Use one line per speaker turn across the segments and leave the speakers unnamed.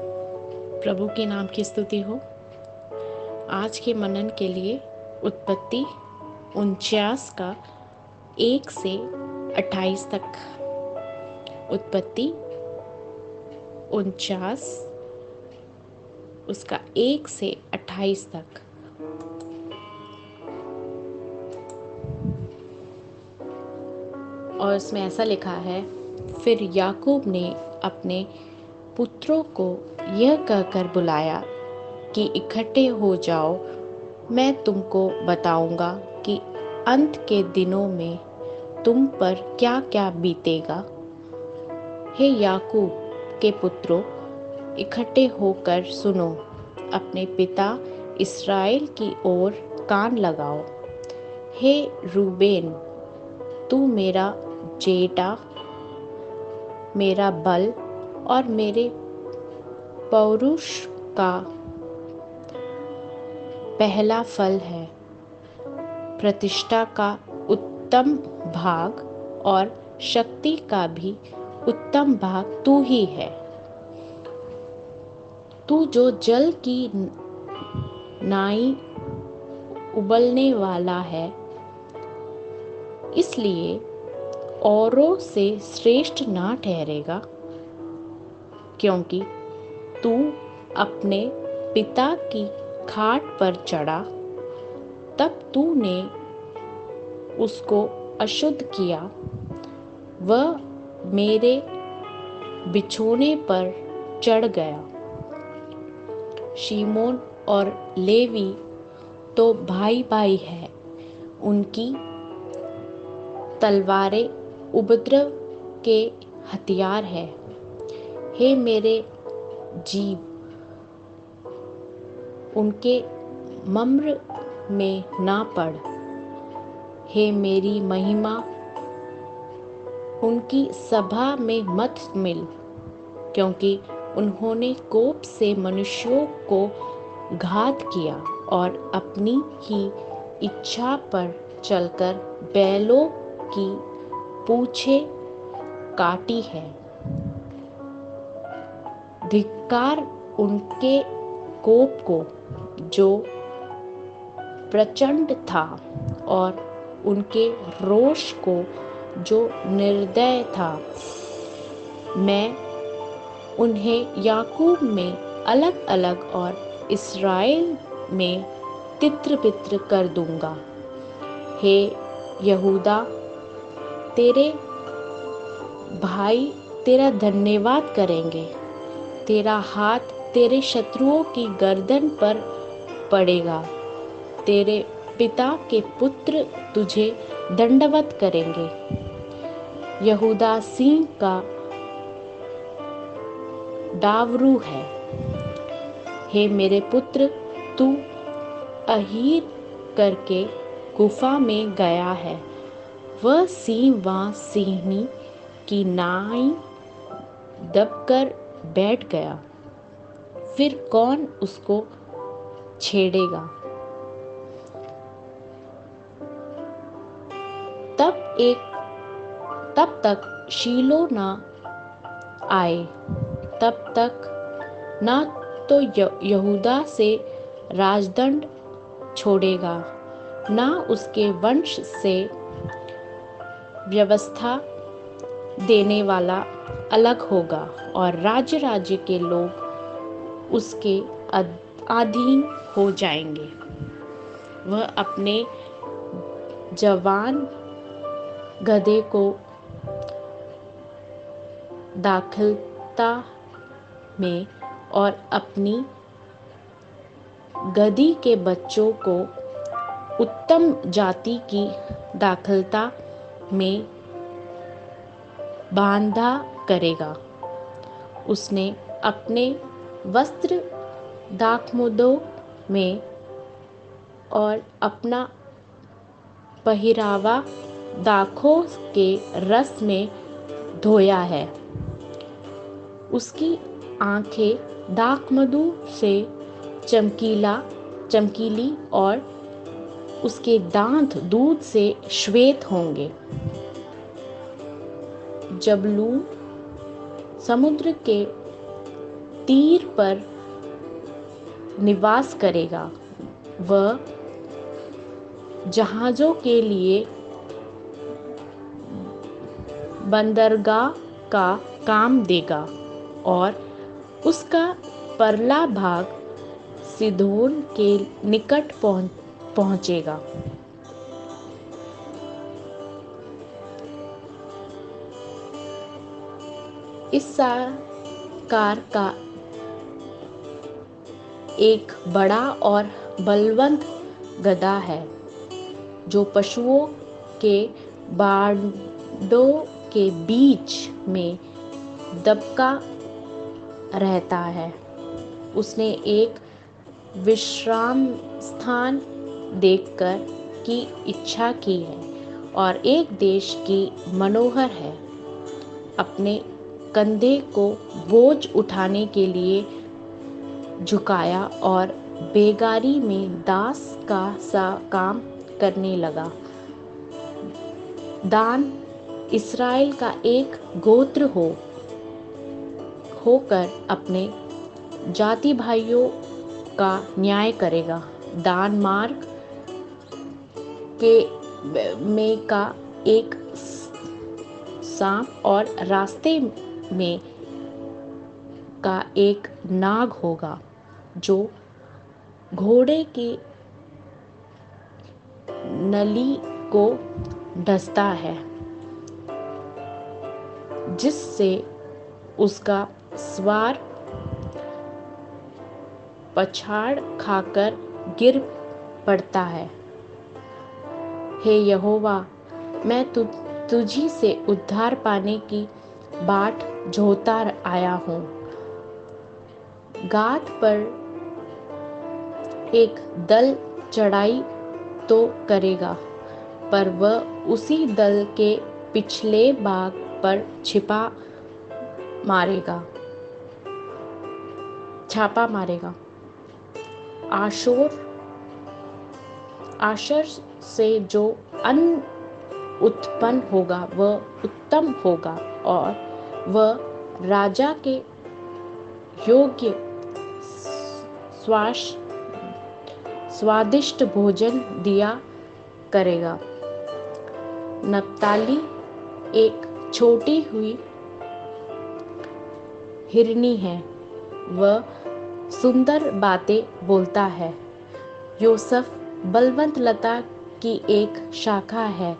प्रभु के नाम की स्तुति हो। आज के मनन के लिए उत्पत्ति उनचास का एक से अट्ठाईस तक। उत्पत्ति उनचास, उसका एक से अट्ठाईस तक। और उसमें ऐसा लिखा है, फिर याकूब ने अपने पुत्रों को यह कहकर बुलाया कि इकट्ठे हो जाओ। मैं तुमको बताऊँगा कि अंत के दिनों में तुम पर क्या क्या बीतेगा। हे याकूब के पुत्रों, इकट्ठे होकर सुनो। अपने पिता इसराइल की ओर कान लगाओ। हे रूबेन, तू मेरा जेटा मेरा बल और मेरे पौरुष का पहला फल है। प्रतिष्ठा का उत्तम भाग और शक्ति का भी उत्तम भाग तू ही है। तू जो जल की नाई उबलने वाला है, इसलिए औरों से श्रेष्ठ ना ठहरेगा। क्योंकि तू अपने पिता की खाट पर चढ़ा, तब तूने उसको अशुद्ध किया। वह मेरे बिछोने पर चढ़ गया। शीमोन और लेवी तो भाई भाई है। उनकी तलवारें उपद्रव के हथियार है। हे मेरे जीव, उनके मम्र में ना पड़। हे मेरी महिमा, उनकी सभा में मत मिल, क्योंकि उन्होंने कोप से मनुष्यों को घात किया और अपनी ही इच्छा पर चलकर बैलों की पूछे काटी है। धिक्कार उनके कोप को जो प्रचंड था और उनके रोष को जो निर्दय था, मैं उन्हें याकूब में अलग अलग और इसराइल में तित्र पित्र कर दूँगा। हे यहूदा, तेरे भाई तेरा धन्यवाद करेंगे। तेरा हाथ तेरे शत्रुओं की गर्दन पर पड़ेगा। तेरे पिता के पुत्र तुझे दंडवत करेंगे। यहूदा सिंह का डावरू है। हे मेरे पुत्र, तू अहीर करके गुफा में गया है। वह सिंह वहाँ सिंहनी की नाई दबकर बैठ गया। फिर कौन उसको छेड़ेगा? तब एक, तब तक शीलो ना आए। तब तक ना तो यहूदा से राजदंड छोड़ेगा, ना उसके वंश से व्यवस्था देने वाला अलग होगा और राज्य राज्य के लोग उसके अधीन हो जाएँगे। वह अपने जवान गधे को दाखिलता में और अपनी गधी के बच्चों को उत्तम जाति की दाखिलता में बांधा करेगा। उसने अपने वस्त्र दाखमुदों में और अपना पहरावा दाखों के रस में धोया है। उसकी आँखें दाखमधु से चमकीला, चमकीली और उसके दांत दूध से श्वेत होंगे। जब लू समुद्र के तीर पर निवास करेगा, वह जहाज़ों के लिए बंदरगाह का काम देगा और उसका परला भाग सिधोन के निकट पहुँच पहुंचेगा। इस कार का एक बड़ा और बलवंत गदा है, जो पशुओं के बाडों के बीच में दबका रहता है। उसने एक विश्राम स्थान देखकर की इच्छा की है और एक देश की मनोहर है। अपने कंधे को बोझ उठाने के लिए झुकाया और बेगारी में दास का सा काम करने लगा। दान इसराइल का एक गोत्र हो, होकर अपने जाति भाइयों का न्याय करेगा। दान मार्ग के में का एक सांप और रास्ते में का एक नाग होगा, जो घोड़े की नली को डसता है, जिससे उसका स्वार पछाड़ खाकर गिर पड़ता है। हे यहोवा, मैं तु, तुझी से उद्धार पाने की बाट जोता आया हूँ। गात पर एक दल चढ़ाई तो करेगा, पर वह उसी दल के पिछले भाग पर छिपा मारेगा, छापा मारेगा। आशोर, आशर से जो अन्न उत्पन्न होगा, वह उत्तम होगा और वह राजा के योग्य श्वास स्वादिष्ट भोजन दिया करेगा। नप्ताली एक छोटी हुई हिरनी है वह सुंदर बातें बोलता है। योसफ बलवंत लता की एक शाखा है।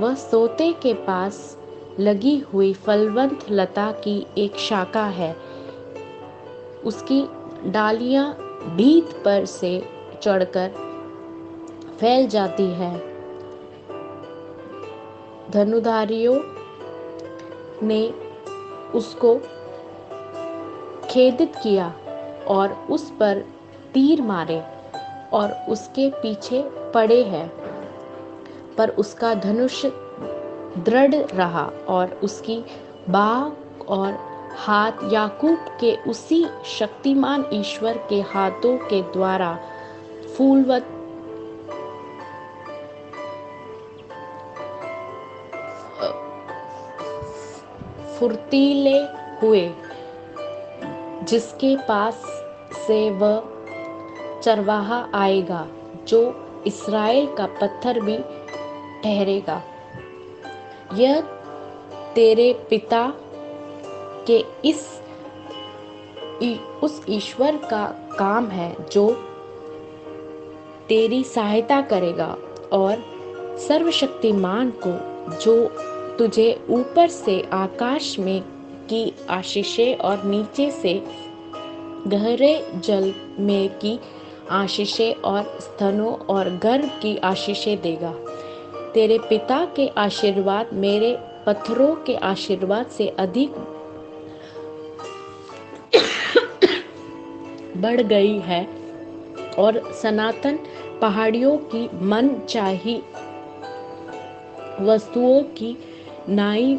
वह सोते के पास लगी हुई फलवंत लता की एक शाखा है। उसकी डालियाँ भीत पर से चढ़कर फैल जाती है। धनुधारियों ने उसको खेदित किया और उस पर तीर मारे और उसके पीछे पड़े हैं। पर उसका धनुष दृढ़ रहा और उसकी बाह और हाथ याकूब के उसी शक्तिमान ईश्वर के हाथों के द्वारा फूलवत फुर्तीले हुए, जिसके पास से वह चरवाहा आएगा, जो इसराइल का पत्थर भी ठहरेगा। यह तेरे पिता के इस उस ईश्वर का काम है जो तेरी सहायता करेगा और सर्वशक्तिमान को, जो तुझे ऊपर से आकाश में की आशीषें और नीचे से गहरे जल में की आशीषें और स्तनों और गर्भ की आशीषें देगा। तेरे पिता के आशीर्वाद मेरे पत्थरों के आशीर्वाद से अधिक बढ़ गई है और सनातन पहाड़ियों की मन चाही वस्तुओं की नाई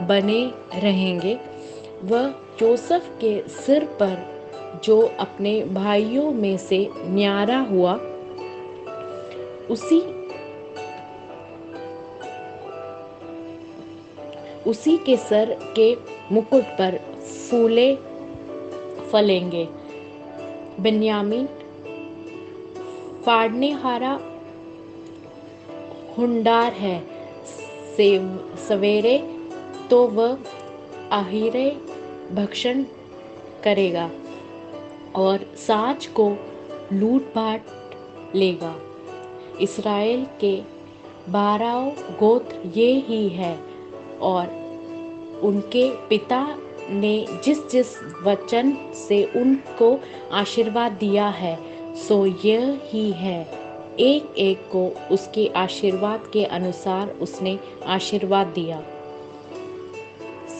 बने रहेंगे। वह जोसफ के सिर पर, जो अपने भाइयों में से न्यारा हुआ, उसी उसी के सर के मुकुट पर फूले फलेंगे। बिन्यामीन फाड़ने हारा हुंडार है। सवेरे तो वह आहिरे भक्षण करेगा और साज को लूट पाट लेगा। इसराइल के बारह गोत्र ये ही है। और उनके पिता ने जिस जिस वचन से उनको आशीर्वाद दिया है, सो यह ही है। एक एक को उसके आशीर्वाद के अनुसार उसने आशीर्वाद दिया।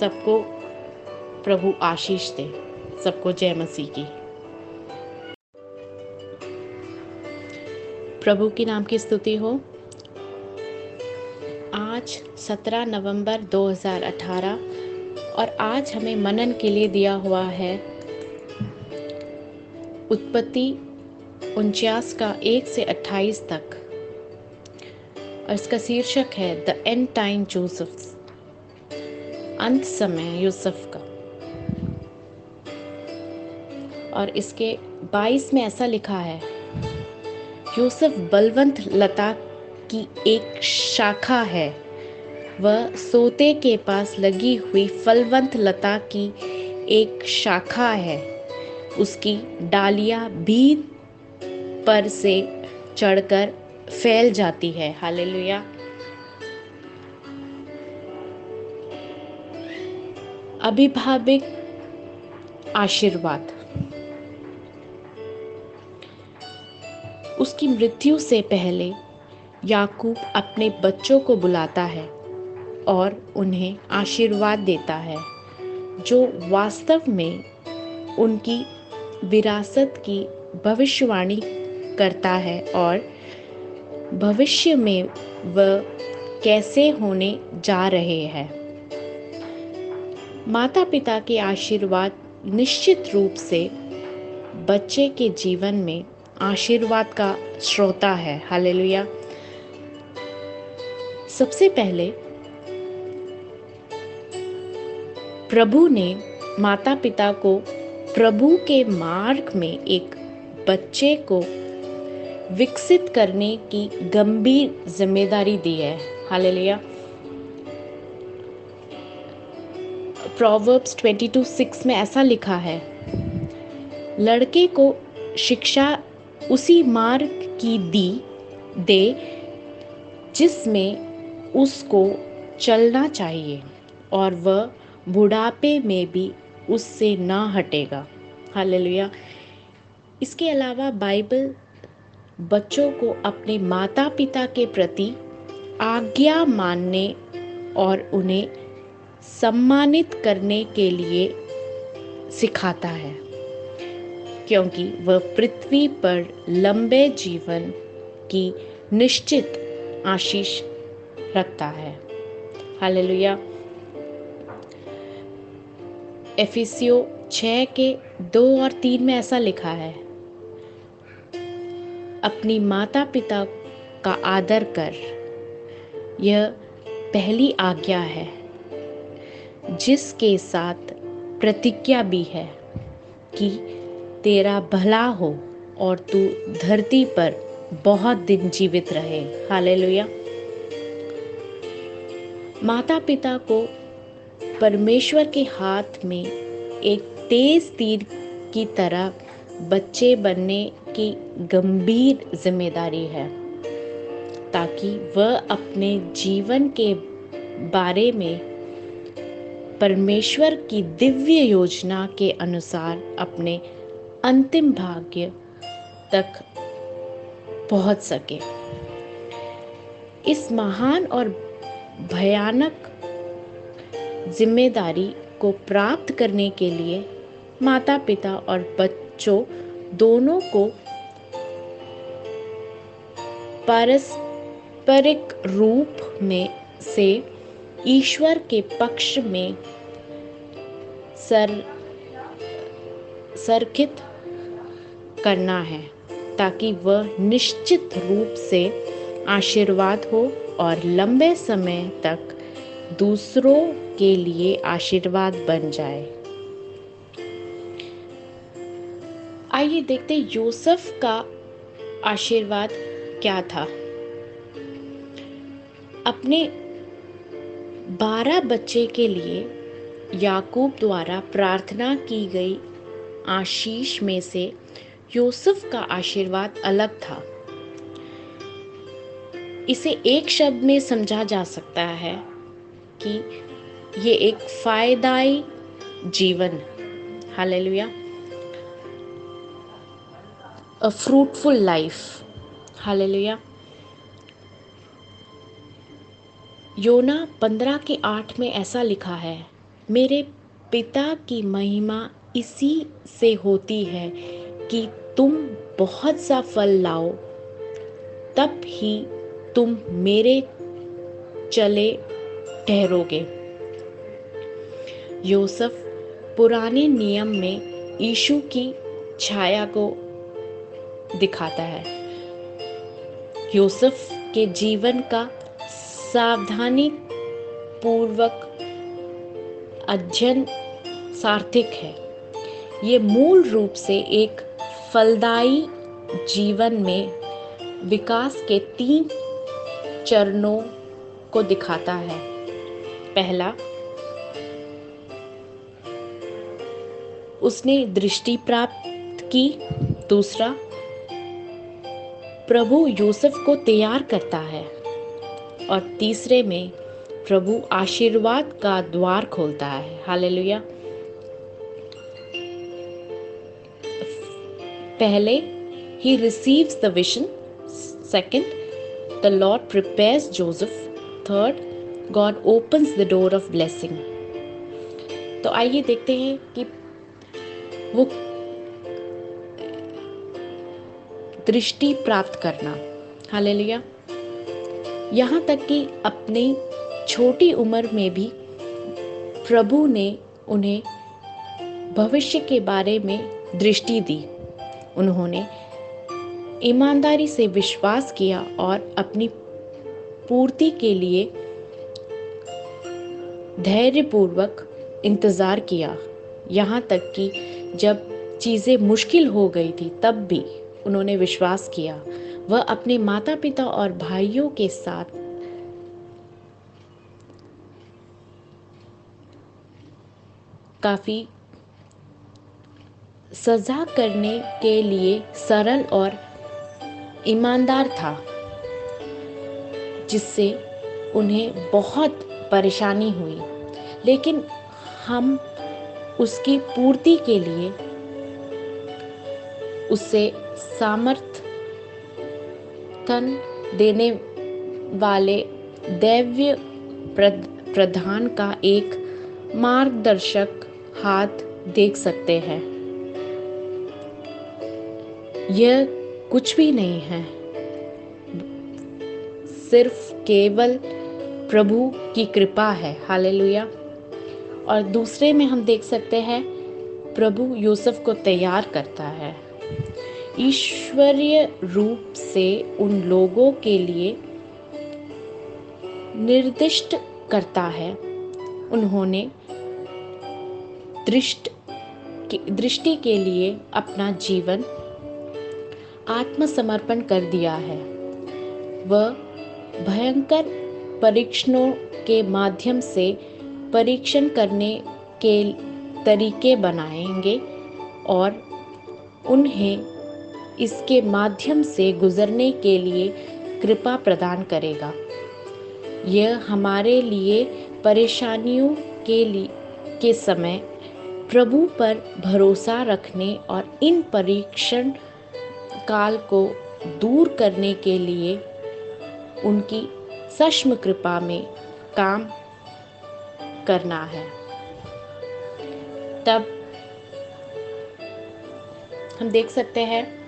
सबको प्रभु आशीष दे। सबको जय मसीह की। प्रभु के नाम की स्तुति हो। आज 17 नवंबर 2018 और आज हमें मनन के लिए दिया हुआ है। उत्पत्ति उनचास का एक से अट्ठाईस तक। और इसका शीर्षक है, द एंड टाइम जोसफ। अंत समय यूसुफ का। और इसके 22 में ऐसा लिखा है, यूसुफ बलवंत लता की एक शाखा है। वह सोते के पास लगी हुई फलवंत लता की एक शाखा है। उसकी डालियाँ भी पर से चढ़कर फैल जाती है। हालेलुया। अभिभाविक आशीर्वाद। उसकी मृत्यु से पहले याकूब अपने बच्चों को बुलाता है। और उन्हें आशीर्वाद देता है, जो वास्तव में उनकी विरासत की भविष्यवाणी करता है और भविष्य में वह कैसे होने जा रहे हैं। माता पिता के आशीर्वाद निश्चित रूप से बच्चे के जीवन में आशीर्वाद का श्रोता है। हालेलुया। सबसे पहले प्रभु ने माता पिता को प्रभु के मार्ग में एक बच्चे को विकसित करने की गंभीर ज़िम्मेदारी दी है। हालेलुया। प्रोवर्ब्स 22:6 में ऐसा लिखा है, लड़के को शिक्षा उसी मार्ग की दी, दे, जिसमें उसको चलना चाहिए और वह बुढ़ापे में भी उससे ना हटेगा। हालेलुया। इसके अलावा बाइबल बच्चों को अपने माता पिता के प्रति आज्ञा मानने और उन्हें सम्मानित करने के लिए सिखाता है, क्योंकि वह पृथ्वी पर लंबे जीवन की निश्चित आशीष रखता है। हालेलुया। एफिसियो छः के दो और तीन में ऐसा लिखा है। अपनी माता पिता का आदर कर। यह पहली आज्ञा है, जिसके साथ प्रतिज्ञा भी है कि तेरा भला हो और तू धरती पर बहुत दिन जीवित रहे। हालेलुया। माता पिता को परमेश्वर के हाथ में एक तेज तीर की तरह बच्चे बनने की गंभीर ज़िम्मेदारी है, ताकि वह अपने जीवन के बारे में परमेश्वर की दिव्य योजना के अनुसार अपने अंतिम भाग्य तक पहुँच सके। इस महान और भयानक ज़िम्मेदारी को प्राप्त करने के लिए माता पिता और बच्चों दोनों को पारस्परिक रूप में से ईश्वर के पक्ष में सर, सरखित करना है, ताकि वह निश्चित रूप से आशीर्वाद हो और लंबे समय तक दूसरों के लिए आशीर्वाद बन जाए। आइए देखते यूसुफ का आशीर्वाद क्या था। अपने बारह बच्चे के लिए याकूब द्वारा प्रार्थना की गई आशीष में से यूसुफ का आशीर्वाद अलग था। इसे एक शब्द में समझा जा सकता है कि ये एक फायदाई जीवन hallelujah. A fruitful life hallelujah. योना पंद्रह के आठ में ऐसा लिखा है, मेरे पिता की महिमा इसी से होती है कि तुम बहुत सा फल लाओ, तब ही तुम मेरे चले ठहरोगे। योसफ, पुराने नियम में यीशु की छाया को दिखाता है। यूसुफ के जीवन का सावधानी पूर्वक अध्ययन सार्थक है। ये मूल रूप से एक फलदायी जीवन में विकास के तीन चरणों को दिखाता है। पहला उसने दृष्टि प्राप्त की। दूसरा, प्रभु यूसुफ को तैयार करता है। और तीसरे में, प्रभु आशीर्वाद का द्वार खोलता है। हालेलुया। पहले ही receives the vision second the lord prepares Joseph. Third god opens the door of blessing तो आइए देखते हैं कि वो दृष्टि प्राप्त करना। हालेलुया। यहाँ तक कि अपनी छोटी उम्र में भी प्रभु ने उन्हें भविष्य के बारे में दृष्टि दी। उन्होंने ईमानदारी से विश्वास किया और अपनी पूर्ति के लिए धैर्यपूर्वक इंतज़ार किया। यहाँ तक कि जब चीज़ें मुश्किल हो गई थी, तब भी उन्होंने विश्वास किया। वह अपने माता पिता और भाइयों के साथ काफ़ी सजा करने के लिए सरल और ईमानदार था, जिससे उन्हें बहुत परेशानी हुई। लेकिन हम उसकी पूर्ति के लिए उसे सामर्थन देने वाले दैव्य प्रधान का एक मार्गदर्शक हाथ देख सकते हैं। यह कुछ भी नहीं है। सिर्फ़ केवल प्रभु की कृपा है। हालेलुया। और दूसरे में हम देख सकते हैं, प्रभु यूसुफ को तैयार करता है। ईश्वरीय रूप से उन लोगों के लिए निर्दिष्ट करता है। उन्होंने दृष्ट दृष्टि के लिए अपना जीवन आत्मसमर्पण कर दिया है। वह भयंकर परीक्षणों के माध्यम से परीक्षण करने के तरीके बनाएँगे और उन्हें इसके माध्यम से गुजरने के लिए कृपा प्रदान करेगा। यह हमारे लिए परेशानियों के लिए, के समय प्रभु पर भरोसा रखने और इन परीक्षण काल को दूर करने के लिए उनकी सष्म कृपा में काम करना है। तब हम देख सकते हैं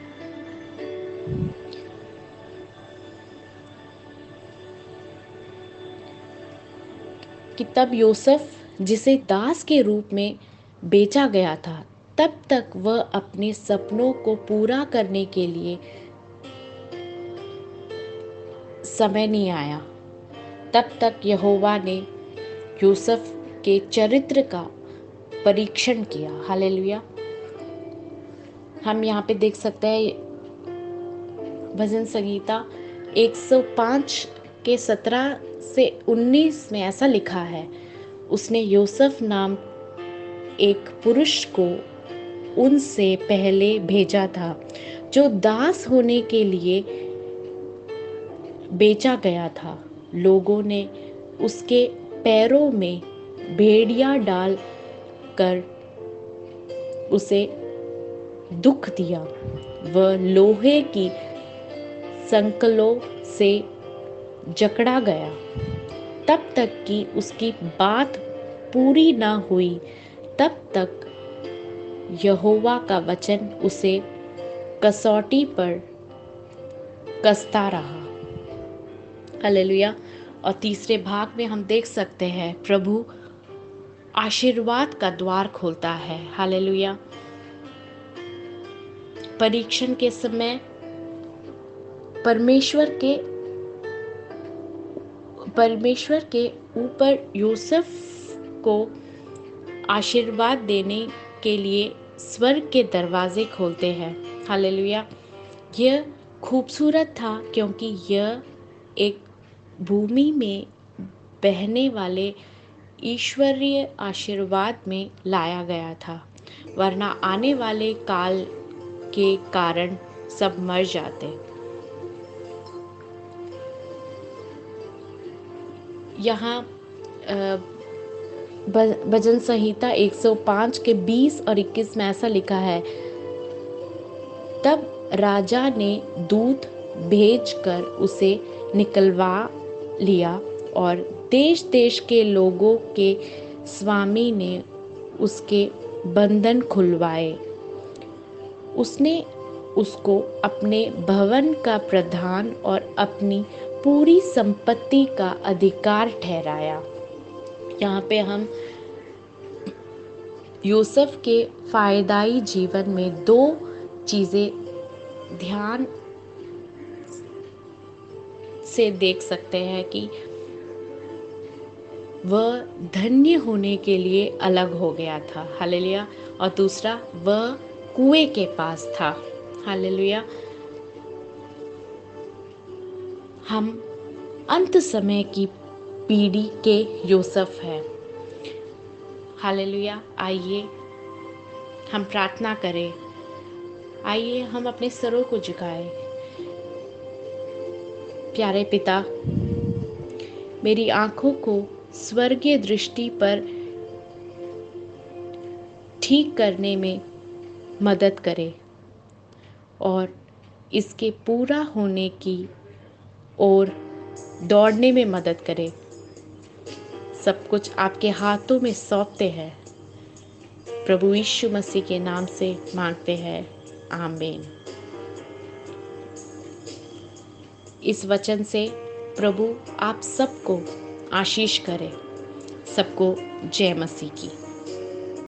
कि तब योसेफ, जिसे दास के रूप में बेचा गया था, तब तक वह अपने सपनों को पूरा करने के लिए समय नहीं आया। तब तक यहोवा ने यूसुफ के चरित्र का परीक्षण किया। हालेलुया। हम यहाँ पे देख सकते हैं, भजन संगीता 105 के 17 से 19 में ऐसा लिखा है, उसने यूसुफ नाम एक पुरुष को उनसे पहले भेजा था, जो दास होने के लिए बेचा गया था। लोगों ने उसके पैरों में भेड़िया डाल कर उसे दुख दिया। वह लोहे की संकलों से जकड़ा गया। तब तक कि उसकी बात पूरी ना हुई, तब तक यहोवा का वचन उसे कसौटी पर कसता रहा। हालेलुया। और तीसरे भाग में हम देख सकते हैं, प्रभु आशीर्वाद का द्वार खोलता है। हालेलुया। परीक्षण के समय परमेश्वर के परमेश्वर के ऊपर यूसुफ को आशीर्वाद देने के लिए स्वर्ग के दरवाजे खोलते हैं। हालेलुया। यह खूबसूरत था क्योंकि यह एक भूमि में बहने वाले ईश्वरीय आशीर्वाद में लाया गया था। वरना आने वाले काल के कारण सब मर जाते। यहाँ भजन संहिता 105 के 20 और 21 में ऐसा लिखा है, तब राजा ने दूत भेजकर उसे निकलवा लिया और देश देश के लोगों के स्वामी ने उसके बंधन खुलवाए। उसने उसको अपने भवन का प्रधान और अपनी पूरी संपत्ति का अधिकार ठहराया। यहाँ पे हम यूसुफ के फायदाई जीवन में दो चीज़ें ध्यान से देख सकते हैं कि वह धन्य होने के लिए अलग हो गया था। हालेलुया। और दूसरा, वह कुएँ के पास था। हालेलुया। हम अंत समय की पीढ़ी के यूसुफ हैं। हालेलुया। आइए, हम प्रार्थना करें। आइए, हम अपने सरों को झुकाएँ। प्यारे पिता, मेरी आँखों को स्वर्गीय दृष्टि पर ठीक करने में मदद करे और इसके पूरा होने की ओर दौड़ने में मदद करे। सब कुछ आपके हाथों में सौंपते हैं। प्रभु यीशु मसीह के नाम से मांगते हैं। आमीन। इस वचन से प्रभु आप सबको आशीष करें। सबको जय मसीह की।